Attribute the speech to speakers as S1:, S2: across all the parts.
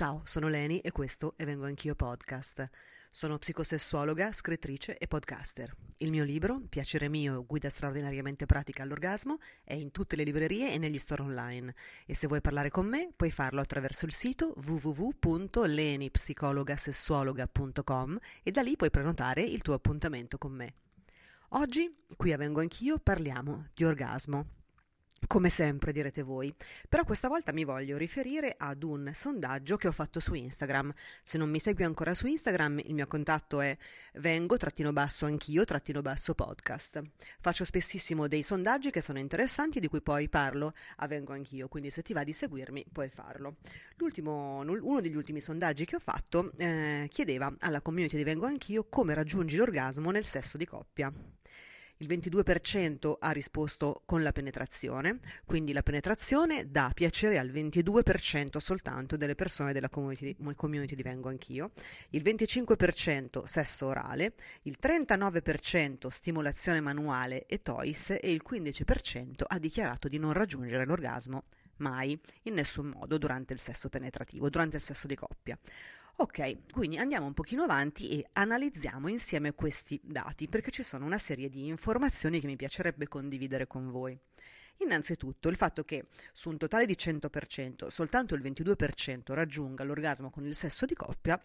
S1: Ciao, sono Leni e questo è Vengo Anch'io Podcast. Sono psicosessuologa, scrittrice e podcaster. Il mio libro, Piacere mio, guida straordinariamente pratica all'orgasmo, è in tutte le librerie e negli store online. E se vuoi parlare con me, puoi farlo attraverso il sito www.lenipsicologasessuologa.com e da lì puoi prenotare il tuo appuntamento con me. Oggi, qui a Vengo Anch'io, parliamo di orgasmo. Come sempre direte voi, però questa volta mi voglio riferire ad un sondaggio che ho fatto su Instagram. Se non mi segui ancora su Instagram, il mio contatto è vengo trattino basso anch'io trattino basso podcast. Faccio spessissimo dei sondaggi che sono interessanti di cui poi parlo a vengo anch'io, quindi se ti va di seguirmi puoi farlo. L'ultimo, uno degli ultimi sondaggi che ho fatto eh, chiedeva alla community di vengo anch'io come raggiungi l'orgasmo nel sesso di coppia il 22% ha risposto con la penetrazione, quindi la penetrazione dà piacere al 22% soltanto delle persone della community, community di Vengo Anch'io, il 25% sesso orale, il 39% stimolazione manuale e toys e il 15% ha dichiarato di non raggiungere l'orgasmo mai, in nessun modo, durante il sesso penetrativo, durante il sesso di coppia. Ok, quindi andiamo un pochino avanti e analizziamo insieme questi dati perché ci sono una serie di informazioni che mi piacerebbe condividere con voi. Innanzitutto il fatto che su un totale di 100% soltanto il 22% raggiunga l'orgasmo con il sesso di coppia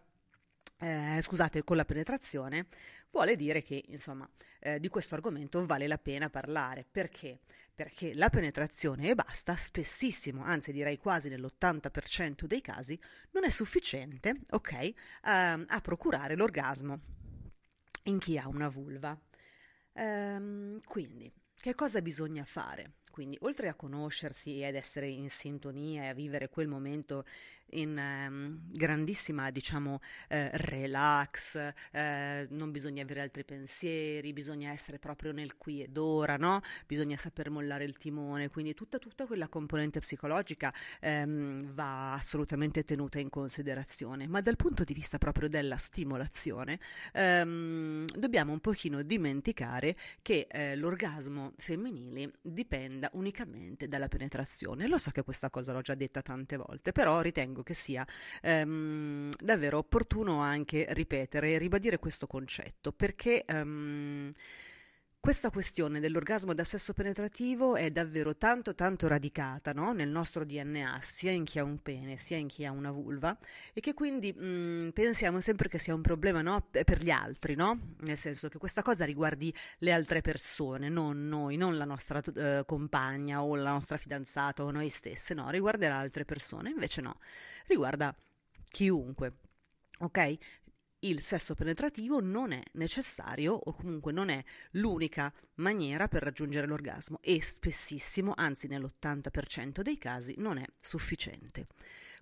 S1: eh, scusate, con la penetrazione, vuole dire che insomma eh, di questo argomento vale la pena parlare. Perché? Perché la penetrazione e basta, spessissimo, anzi direi quasi nell'80% dei casi, non è sufficiente, ok, eh, a procurare l'orgasmo in chi ha una vulva. Ehm, quindi, che cosa bisogna fare? Quindi, oltre a conoscersi ed essere in sintonia e a vivere quel momento in um, grandissima, diciamo, eh, relax, eh, non bisogna avere altri pensieri, bisogna essere proprio nel qui ed ora, no? Bisogna saper mollare il timone, quindi tutta, tutta quella componente psicologica ehm, va assolutamente tenuta in considerazione, ma dal punto di vista proprio della stimolazione ehm, dobbiamo un pochino dimenticare che eh, l'orgasmo femminile dipenda unicamente dalla penetrazione. Lo so che questa cosa l'ho già detta tante volte, però ritengo che sia ehm, davvero opportuno anche ripetere e ribadire questo concetto, perché ehm, questa questione dell'orgasmo da sesso penetrativo è davvero tanto tanto radicata no? nel nostro DNA, sia in chi ha un pene sia in chi ha una vulva, e che quindi mh, pensiamo sempre che sia un problema no? per gli altri, no? nel senso che questa cosa riguardi le altre persone, non noi, non la nostra eh, compagna o la nostra fidanzata o noi stesse, no, riguarderà altre persone, invece no, riguarda chiunque. Ok? Il sesso penetrativo non è necessario o comunque non è l'unica maniera per raggiungere l'orgasmo e spessissimo, anzi nell'80% dei casi, non è sufficiente.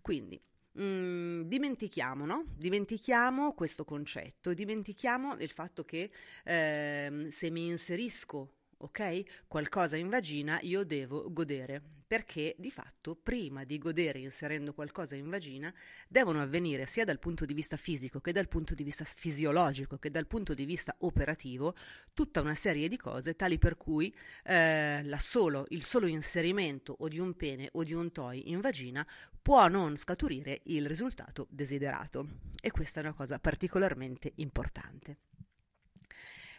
S1: Quindi Mm, dimentichiamo, no? dimentichiamo questo concetto, dimentichiamo il fatto che eh, se mi inserisco ok? Qualcosa in vagina io devo godere, perché di fatto prima di godere inserendo qualcosa in vagina devono avvenire sia dal punto di vista fisico che dal punto di vista fisiologico che dal punto di vista operativo tutta una serie di cose tali per cui eh, solo, il solo inserimento o di un pene o di un toy in vagina può non scaturire il risultato desiderato e questa è una cosa particolarmente importante.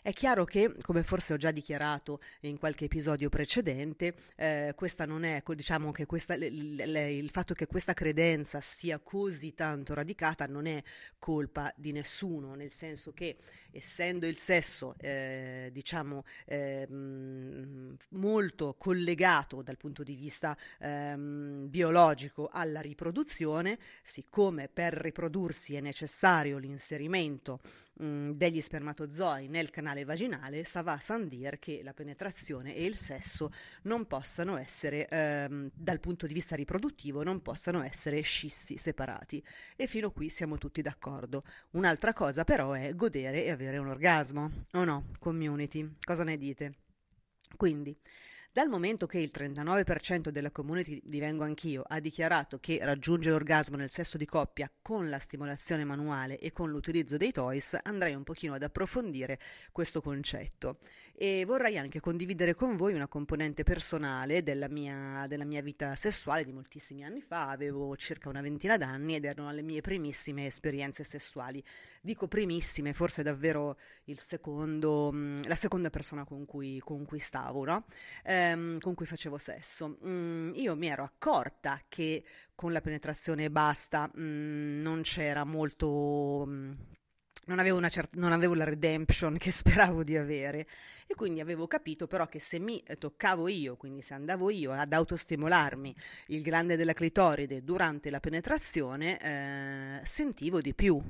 S1: È chiaro che, come forse ho già dichiarato in qualche episodio precedente, eh, questa non è, diciamo che questa, le, le, il fatto che questa credenza sia così tanto radicata non è colpa di nessuno, nel senso che essendo il sesso, eh, diciamo, eh, molto collegato dal punto di vista ehm, biologico alla riproduzione, siccome per riprodursi è necessario l'inserimento mh, degli spermatozoi nel canale vaginale, ça va sans dire che la penetrazione e il sesso non possano essere, ehm, dal punto di vista riproduttivo, non possano essere scissi, separati. E fino qui siamo tutti d'accordo. Un'altra cosa però è godere e avere un orgasmo. O no, community? Cosa ne dite? Quindi, dal momento che il 39% della community di Vengo Anch'io ha dichiarato che raggiunge l'orgasmo nel sesso di coppia con la stimolazione manuale e con l'utilizzo dei toys, andrei un pochino ad approfondire questo concetto e vorrei anche condividere con voi una componente personale della mia, della mia vita sessuale di moltissimi anni fa, avevo circa una ventina d'anni ed erano le mie primissime esperienze sessuali. Dico primissime, forse davvero secondo, mm, la seconda persona con cui, con cui stavo, no? Eh, ehm, con cui facevo sesso. Mm, io mi ero accorta che con la penetrazione basta mm, non c'era molto... Mm, non avevo, cer- non avevo, la redemption che speravo di avere e quindi avevo capito però che se mi toccavo io, quindi se andavo io ad autostimolarmi il glande della clitoride durante la penetrazione, eh, sentivo di più.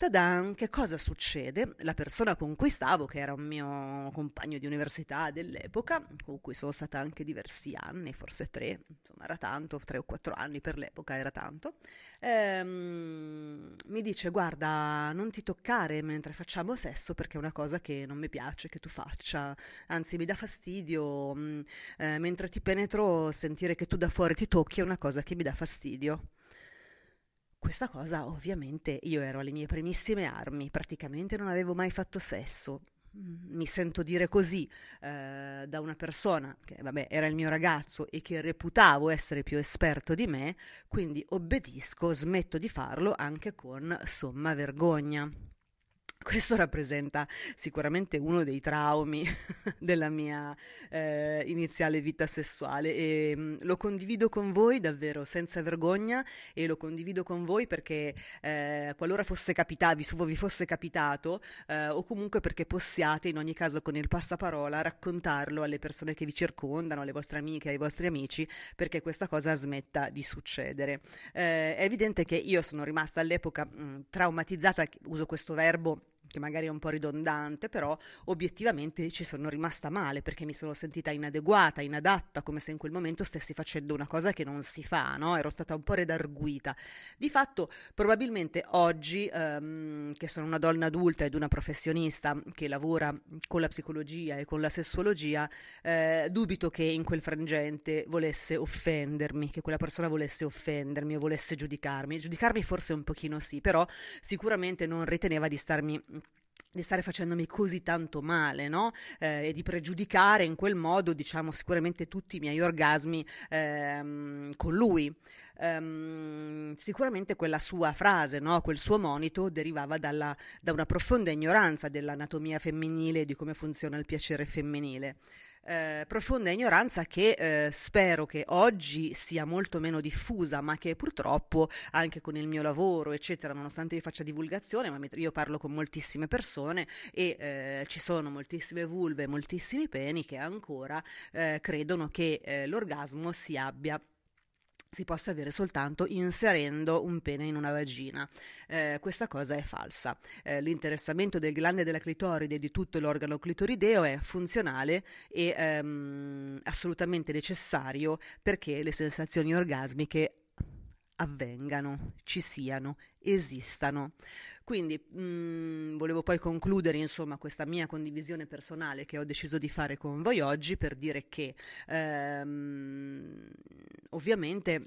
S1: Tadan, che cosa succede? La persona con cui stavo, che era un mio compagno di università dell'epoca, con cui sono stata anche diversi anni, forse tre, insomma era tanto, tre o quattro anni per l'epoca era tanto, ehm, mi dice guarda non ti toccare mentre facciamo sesso perché è una cosa che non mi piace che tu faccia, anzi mi dà fastidio, mm, eh, mentre ti penetro sentire che tu da fuori ti tocchi è una cosa che mi dà fastidio. Questa cosa ovviamente io ero alle mie primissime armi, praticamente non avevo mai fatto sesso. Mm, mi sento dire così eh, da una persona che vabbè, era il mio ragazzo e che reputavo essere più esperto di me, quindi obbedisco, smetto di farlo anche con somma vergogna. Questo rappresenta sicuramente uno dei traumi della mia eh, iniziale vita sessuale e mh, mm, lo condivido con voi davvero senza vergogna e lo condivido con voi perché eh, qualora fosse capitato, vi fosse capitato eh, o comunque perché possiate in ogni caso con il passaparola raccontarlo alle persone che vi circondano, alle vostre amiche, ai vostri amici perché questa cosa smetta di succedere. Eh, è evidente che io sono rimasta all'epoca mh, mm, traumatizzata, uso questo verbo che magari è un po' ridondante, però obiettivamente ci sono rimasta male perché mi sono sentita inadeguata, inadatta, come se in quel momento stessi facendo una cosa che non si fa, no? Ero stata un po' redarguita. Di fatto, probabilmente oggi, ehm, che sono una donna adulta ed una professionista che lavora con la psicologia e con la sessuologia, eh, dubito che in quel frangente volesse offendermi, che quella persona volesse offendermi o volesse giudicarmi. Giudicarmi forse un pochino sì, però sicuramente non riteneva di starmi di stare facendomi così tanto male, no? Eh, e di pregiudicare in quel modo, diciamo, sicuramente tutti i miei orgasmi ehm, con lui. Um, sicuramente quella sua frase, no? quel suo monito derivava dalla, da una profonda ignoranza dell'anatomia femminile e di come funziona il piacere femminile eh, profonda ignoranza che eh, spero che oggi sia molto meno diffusa, ma che purtroppo anche con il mio lavoro, eccetera, nonostante io faccia divulgazione, ma io parlo con moltissime persone e eh, ci sono moltissime vulve, moltissimi peni che ancora eh, credono che eh, l'orgasmo si abbia si possa avere soltanto inserendo un pene in una vagina. Eh, questa cosa è falsa. Eh, l'interessamento del glande della clitoride e di tutto l'organo clitorideo è funzionale e ehm, assolutamente necessario perché le sensazioni orgasmiche avvengano, ci siano, esistano. Quindi mh, mm, volevo poi concludere insomma questa mia condivisione personale che ho deciso di fare con voi oggi per dire che ehm, ovviamente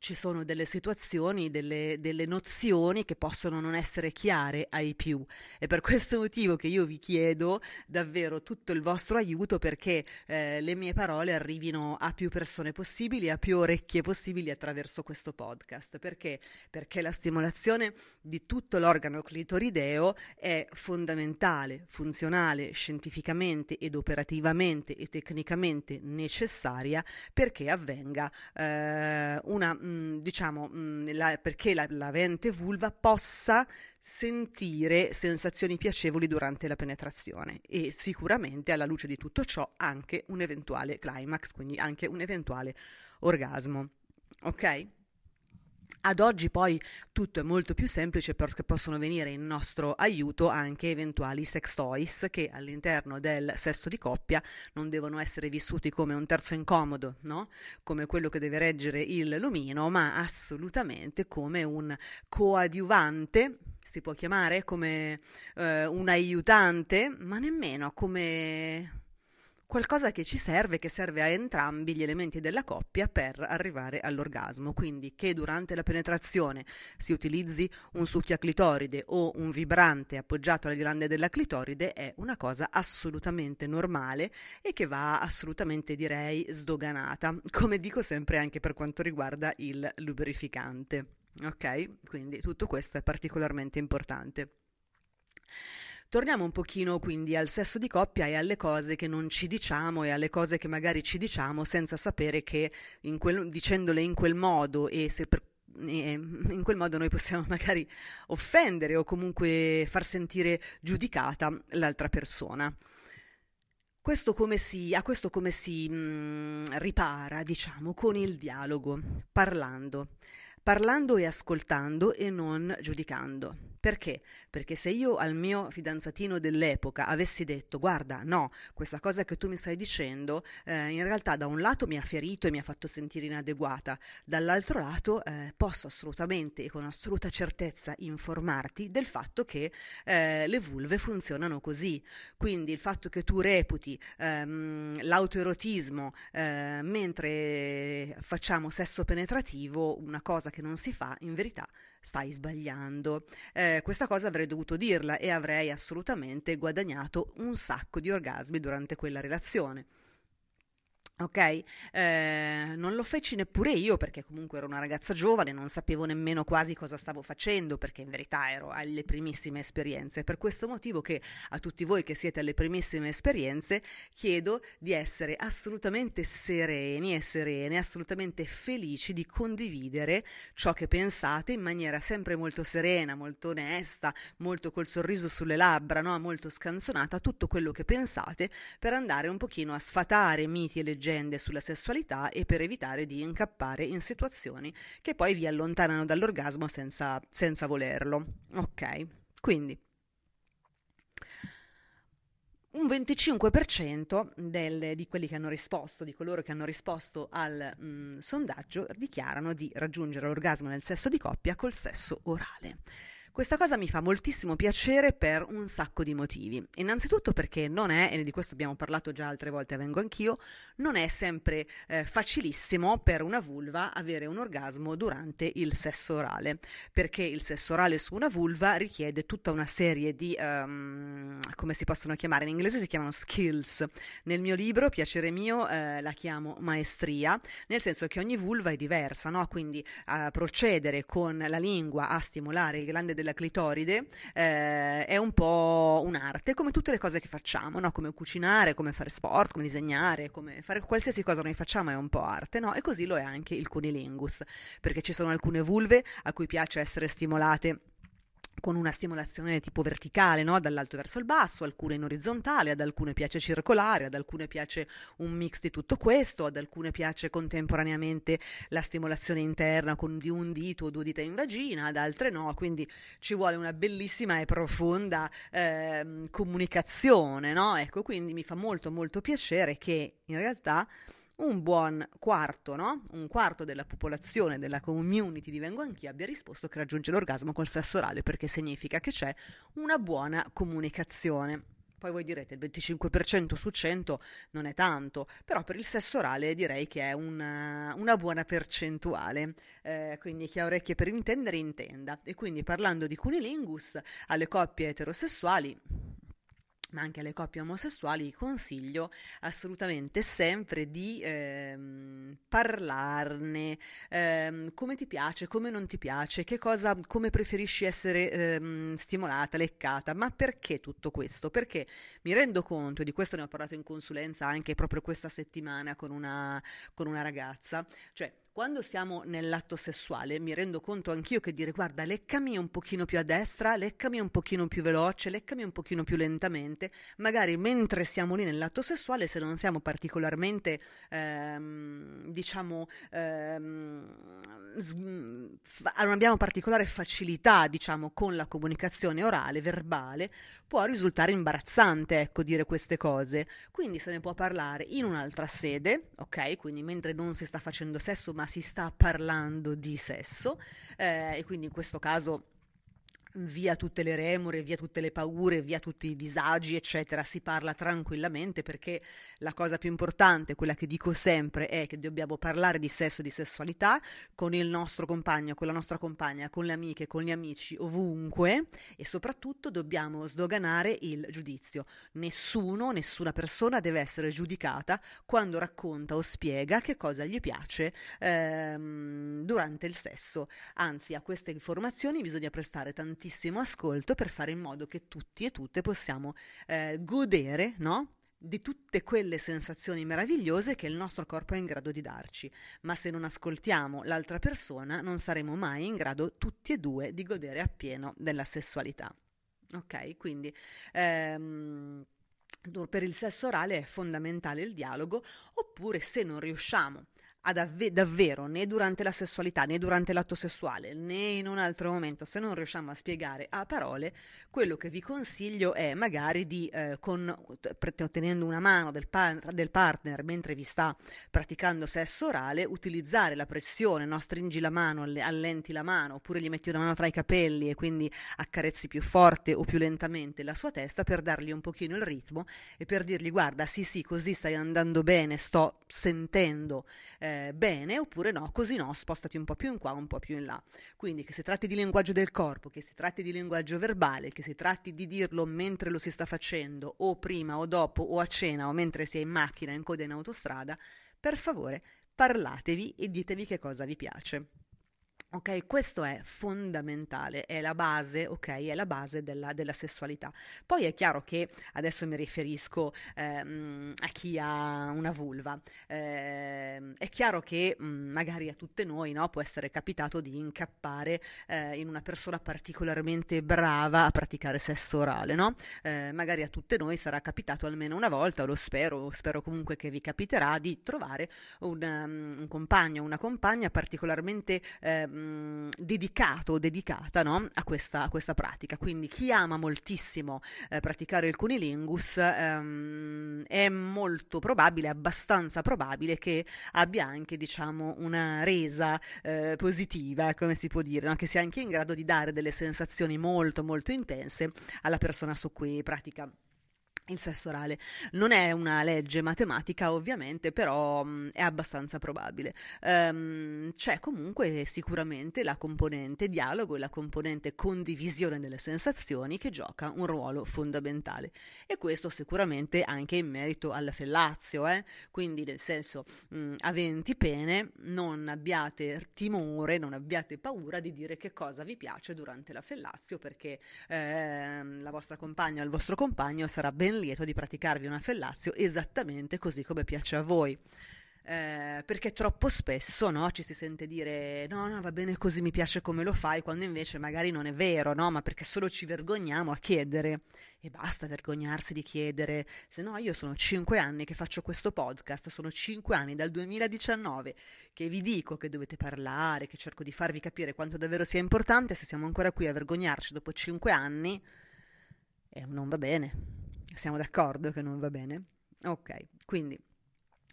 S1: ci sono delle situazioni, delle, delle, nozioni che possono non essere chiare ai più. È per questo motivo che io vi chiedo davvero tutto il vostro aiuto perché eh, le mie parole arrivino a più persone possibili, a più orecchie possibili attraverso questo podcast. Perché? Perché la stimolazione di tutto l'organo clitorideo è fondamentale, funzionale, scientificamente ed operativamente e tecnicamente necessaria perché avvenga eh, una Mm, diciamo, mh, mm, la, perché la, l'avente vulva possa sentire sensazioni piacevoli durante la penetrazione e sicuramente alla luce di tutto ciò anche un eventuale climax, quindi anche un eventuale orgasmo. Ok? Ad oggi poi tutto è molto più semplice perché possono venire in nostro aiuto anche eventuali sex toys che all'interno del sesso di coppia non devono essere vissuti come un terzo incomodo, no? come quello che deve reggere il lumino, ma assolutamente come un coadiuvante si può chiamare come eh, un aiutante, ma nemmeno come qualcosa che ci serve, che serve a entrambi gli elementi della coppia per arrivare all'orgasmo. Quindi che durante la penetrazione si utilizzi un succhiaclitoride o un vibrante appoggiato al glande della clitoride è una cosa assolutamente normale e che va assolutamente direi sdoganata, come dico sempre anche per quanto riguarda il lubrificante. Ok? Quindi tutto questo è particolarmente importante. Torniamo un pochino quindi al sesso di coppia e alle cose che non ci diciamo e alle cose che magari ci diciamo senza sapere che in quel, dicendole in quel modo e se per in quel modo noi possiamo magari offendere o comunque far sentire giudicata l'altra persona. Questo si, a questo come si mh, mm, ripara, diciamo, con il dialogo, parlando, parlando e ascoltando e non giudicando. Perché? Perché se io al mio fidanzatino dell'epoca avessi detto guarda no, questa cosa che tu mi stai dicendo eh, in realtà da un lato mi ha ferito e mi ha fatto sentire inadeguata, dall'altro lato eh, posso assolutamente e con assoluta certezza informarti del fatto che eh, le vulve funzionano così. Quindi il fatto che tu reputi ehm, l'autoerotismo eh, mentre facciamo sesso penetrativo una cosa che non si fa, in verità stai sbagliando. Eh, questa cosa avrei dovuto dirla e avrei assolutamente guadagnato un sacco di orgasmi durante quella relazione. Ok, eh, non lo feci neppure io perché comunque ero una ragazza giovane, non sapevo nemmeno quasi cosa stavo facendo perché in verità ero alle primissime esperienze. Per questo motivo che a tutti voi che siete alle primissime esperienze chiedo di essere assolutamente sereni e serene, assolutamente felici di condividere ciò che pensate in maniera sempre molto serena, molto onesta, molto col sorriso sulle labbra, no? molto scanzonata, tutto quello che pensate per andare un pochino a sfatare miti e leggende leggende sulla sessualità e per evitare di incappare in situazioni che poi vi allontanano dall'orgasmo senza, senza volerlo. Ok, quindi un 25% del, di quelli che hanno risposto, di coloro che hanno risposto al mh, mm, sondaggio, dichiarano di raggiungere l'orgasmo nel sesso di coppia col sesso orale. Questa cosa mi fa moltissimo piacere per un sacco di motivi. Innanzitutto perché non è, e di questo abbiamo parlato già altre volte, vengo anch'io, non è sempre eh, facilissimo per una vulva avere un orgasmo durante il sesso orale, perché il sesso orale su una vulva richiede tutta una serie di, um, come si possono chiamare, in inglese si chiamano skills. Nel mio libro, Piacere mio, eh, la chiamo maestria, nel senso che ogni vulva è diversa, no? quindi uh, procedere con la lingua a stimolare il glande della clitoride eh, è un po' un'arte, come tutte le cose che facciamo, no? come cucinare, come fare sport, come disegnare, come fare qualsiasi cosa noi facciamo è un po' arte, no? E così lo è anche il cunilingus, perché ci sono alcune vulve a cui piace essere stimolate con una stimolazione tipo verticale, no? dall'alto verso il basso, alcune in orizzontale, ad alcune piace circolare, ad alcune piace un mix di tutto questo, ad alcune piace contemporaneamente la stimolazione interna con di un dito o due dita in vagina, ad altre no, quindi ci vuole una bellissima e profonda eh, comunicazione, no? Ecco, quindi mi fa molto molto piacere che in realtà un buon quarto, no? Un quarto della popolazione, della community di Vengo Anch'io abbia risposto che raggiunge l'orgasmo col sesso orale perché significa che c'è una buona comunicazione. Poi voi direte il 25% su 100 non è tanto, però per il sesso orale direi che è una, una buona percentuale. Eh, quindi chi ha orecchie per intendere intenda. E quindi parlando di cunilingus alle coppie eterosessuali ma anche alle coppie omosessuali consiglio assolutamente sempre di ehm, parlarne, ehm, come ti piace, come non ti piace, che cosa, come preferisci essere ehm, stimolata, leccata, ma perché tutto questo? Perché mi rendo conto, e di questo ne ho parlato in consulenza anche proprio questa settimana con una, con una ragazza, cioè quando siamo nell'atto sessuale mi rendo conto anch'io che dire guarda leccami un pochino più a destra, leccami un pochino più veloce, leccami un pochino più lentamente, magari mentre siamo lì nell'atto sessuale se non siamo particolarmente ehm, diciamo ehm, non abbiamo particolare facilità diciamo con la comunicazione orale, verbale, può risultare imbarazzante ecco dire queste cose, quindi se ne può parlare in un'altra sede, ok? Quindi mentre non si sta facendo sesso ma si sta parlando di sesso eh, e quindi in questo caso via tutte le remore, via tutte le paure, via tutti i disagi, eccetera, si parla tranquillamente perché la cosa più importante, quella che dico sempre, è che dobbiamo parlare di sesso e di sessualità con il nostro compagno, con la nostra compagna, con le amiche, con gli amici, ovunque e soprattutto dobbiamo sdoganare il giudizio. Nessuno, nessuna persona deve essere giudicata quando racconta o spiega che cosa gli piace ehm, durante il sesso. Anzi, a queste informazioni bisogna prestare tantissimo tantissimo ascolto per fare in modo che tutti e tutte possiamo eh, godere, no? di tutte quelle sensazioni meravigliose che il nostro corpo è in grado di darci, ma se non ascoltiamo l'altra persona non saremo mai in grado tutti e due di godere appieno della sessualità. Ok, quindi ehm, per il sesso orale è fondamentale il dialogo, oppure se non riusciamo ad avve- davvero né durante la sessualità né durante l'atto sessuale né in un altro momento se non riusciamo a spiegare a parole quello che vi consiglio è magari di eh, con, ottenendo una mano del, pa- del, partner mentre vi sta praticando sesso orale utilizzare la pressione no? stringi la mano allenti la mano oppure gli metti una mano tra i capelli e quindi accarezzi più forte o più lentamente la sua testa per dargli un pochino il ritmo e per dirgli guarda sì sì così stai andando bene sto sentendo eh, eh, bene oppure no, così no, spostati un po' più in qua, un po' più in là. Quindi che si tratti di linguaggio del corpo, che si tratti di linguaggio verbale, che si tratti di dirlo mentre lo si sta facendo o prima o dopo o a cena o mentre si è in macchina, in coda in autostrada, per favore parlatevi e ditevi che cosa vi piace. Ok, questo è fondamentale, è la base, ok, è la base della, della sessualità. Poi è chiaro che adesso mi riferisco ehm, a chi ha una vulva. Eh, è chiaro che mh, mm, magari a tutte noi no, può essere capitato di incappare eh, in una persona particolarmente brava a praticare sesso orale, no? Eh, magari a tutte noi sarà capitato almeno una volta, lo spero, spero comunque che vi capiterà, di trovare un, um, un compagno, una compagna particolarmente ehm, Ehm, dedicato o dedicata no? a, questa, a, questa, pratica. Quindi chi ama moltissimo eh, praticare il cunilingus ehm, è molto probabile, abbastanza probabile che abbia anche diciamo una resa eh, positiva, come si può dire, no? che sia anche in grado di dare delle sensazioni molto molto intense alla persona su cui pratica il sesso orale. Non è una legge matematica, ovviamente, però mh, mm, è abbastanza probabile. Um, c'è comunque sicuramente la componente dialogo e la componente condivisione delle sensazioni che gioca un ruolo fondamentale. E questo sicuramente anche in merito alla fellazio, eh? quindi nel senso, mh, mm, aventi pene, non abbiate timore, non abbiate paura di dire che cosa vi piace durante la fellazio, perché eh, la vostra compagna o il vostro compagno sarà ben lieto di praticarvi una fellazio esattamente così come piace a voi. Eh, perché troppo spesso no, ci si sente dire no, no, va bene così, mi piace come lo fai, quando invece magari non è vero, no? ma perché solo ci vergogniamo a chiedere. E basta vergognarsi di chiedere, se no io sono cinque anni che faccio questo podcast, sono cinque anni dal 2019 che vi dico che dovete parlare, che cerco di farvi capire quanto davvero sia importante, se siamo ancora qui a vergognarci dopo cinque anni, eh, non va bene. Siamo d'accordo che non va bene? Ok, quindi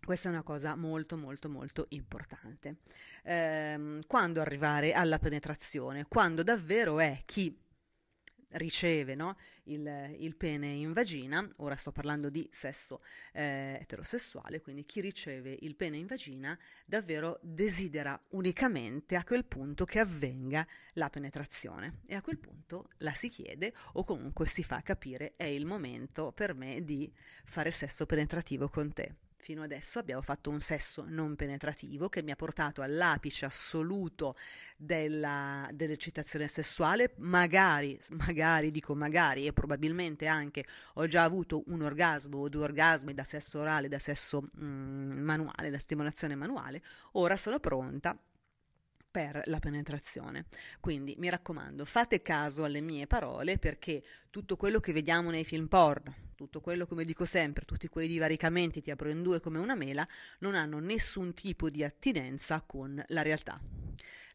S1: questa è una cosa molto molto molto importante. Ehm, quando arrivare alla penetrazione? Quando davvero è chi riceve no, il, il, pene in vagina, ora sto parlando di sesso eh, eterosessuale, quindi chi riceve il pene in vagina davvero desidera unicamente a quel punto che avvenga la penetrazione e a quel punto la si chiede o comunque si fa capire è il momento per me di fare sesso penetrativo con te. Fino adesso abbiamo fatto un sesso non penetrativo che mi ha portato all'apice assoluto della, dell'eccitazione sessuale, magari, magari, dico magari, e probabilmente anche ho già avuto un orgasmo o due orgasmi da sesso orale, da sesso mm, manuale, da stimolazione manuale, ora sono pronta per la penetrazione. Quindi mi raccomando, fate caso alle mie parole perché tutto quello che vediamo nei film porno, tutto quello, come dico sempre, tutti quei divaricamenti ti apro in due come una mela, non hanno nessun tipo di attinenza con la realtà.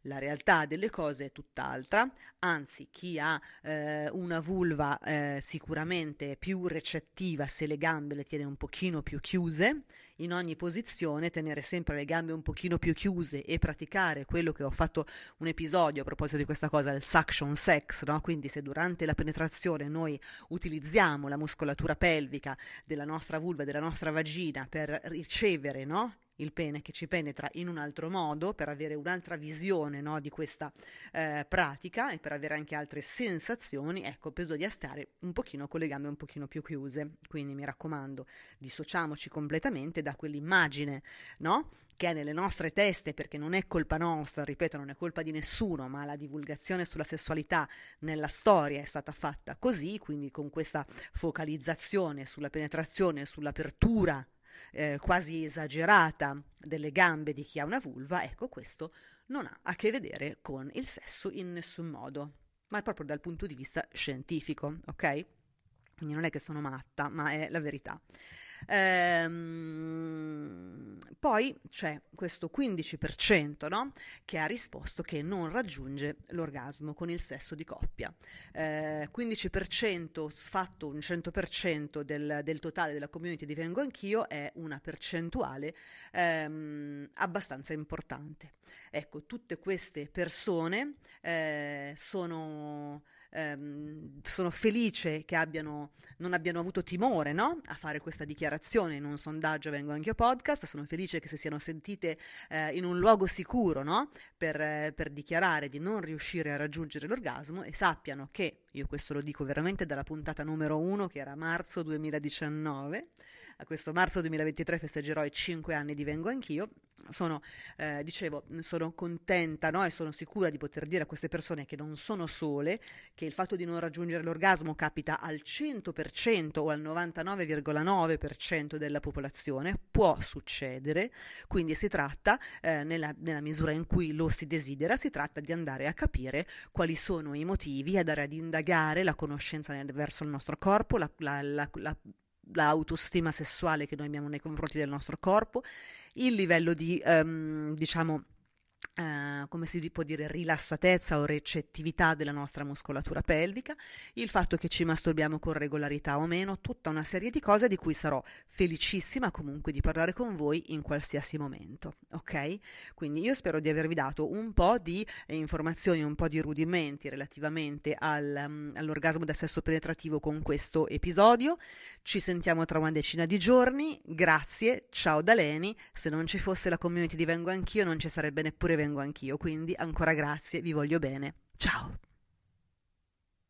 S1: La realtà delle cose è tutt'altra, anzi chi ha eh, una vulva eh, sicuramente più recettiva se le gambe le tiene un pochino più chiuse, in ogni posizione tenere sempre le gambe un pochino più chiuse e praticare quello che ho fatto un episodio a proposito di questa cosa, il suction sex, no? quindi se durante la penetrazione noi utilizziamo la muscolatura pelvica della nostra vulva, della nostra vagina per ricevere no? Il pene che ci penetra in un altro modo per avere un'altra visione no, di questa eh, pratica e per avere anche altre sensazioni, ecco, bisogna stare un pochino con le gambe un pochino più chiuse. Quindi mi raccomando, dissociamoci completamente da quell'immagine, no? che è nelle nostre teste perché non è colpa nostra, ripeto, non è colpa di nessuno, ma la divulgazione sulla sessualità nella storia è stata fatta così, quindi con questa focalizzazione sulla penetrazione, sull'apertura eh, quasi esagerata delle gambe di chi ha una vulva, ecco questo non ha a che vedere con il sesso in nessun modo, ma è proprio dal punto di vista scientifico, ok? Quindi non è che sono matta, ma è la verità. Ehm, poi c'è questo 15% no? che ha risposto che non raggiunge l'orgasmo con il sesso di coppia. Eh, 15% fatto un 100% del, del, totale della community di Vengo Anch'io è una percentuale ehm, abbastanza importante. Ecco, tutte queste persone eh, sono ehm, sono felice che abbiano, non abbiano avuto timore no? a fare questa dichiarazione in un sondaggio Vengo Anch'io Podcast, sono felice che si siano sentite eh, in un luogo sicuro no? per, eh, per dichiarare di non riuscire a raggiungere l'orgasmo e sappiano che, io questo lo dico veramente dalla puntata numero uno che era marzo 2019, a questo marzo 2023 festeggerò i 5 anni di Vengo Anch'io. Sono, eh, dicevo, sono contenta no? e sono sicura di poter dire a queste persone che non sono sole, che il fatto di non raggiungere l'orgasmo capita al 100% o al 99,9% della popolazione, può succedere, quindi si tratta, eh, nella, nella misura in cui lo si desidera, si tratta di andare a capire quali sono i motivi, andare ad indagare la conoscenza verso il nostro corpo, la, la, la, la l'autostima sessuale che noi abbiamo nei confronti del nostro corpo, il livello di, um, diciamo, Uh, come si può dire, rilassatezza o recettività della nostra muscolatura pelvica, il fatto che ci masturbiamo con regolarità o meno, tutta una serie di cose di cui sarò felicissima comunque di parlare con voi in qualsiasi momento, ok? Quindi io spero di avervi dato un po' di eh, informazioni, un po' di rudimenti relativamente al, um, all'orgasmo da sesso penetrativo con questo episodio. Ci sentiamo tra una decina di giorni, grazie, ciao da Leni, se non ci fosse la community di Vengo Anch'io non ci sarebbe neppure vengo anch'io, quindi ancora grazie, vi voglio bene. Ciao!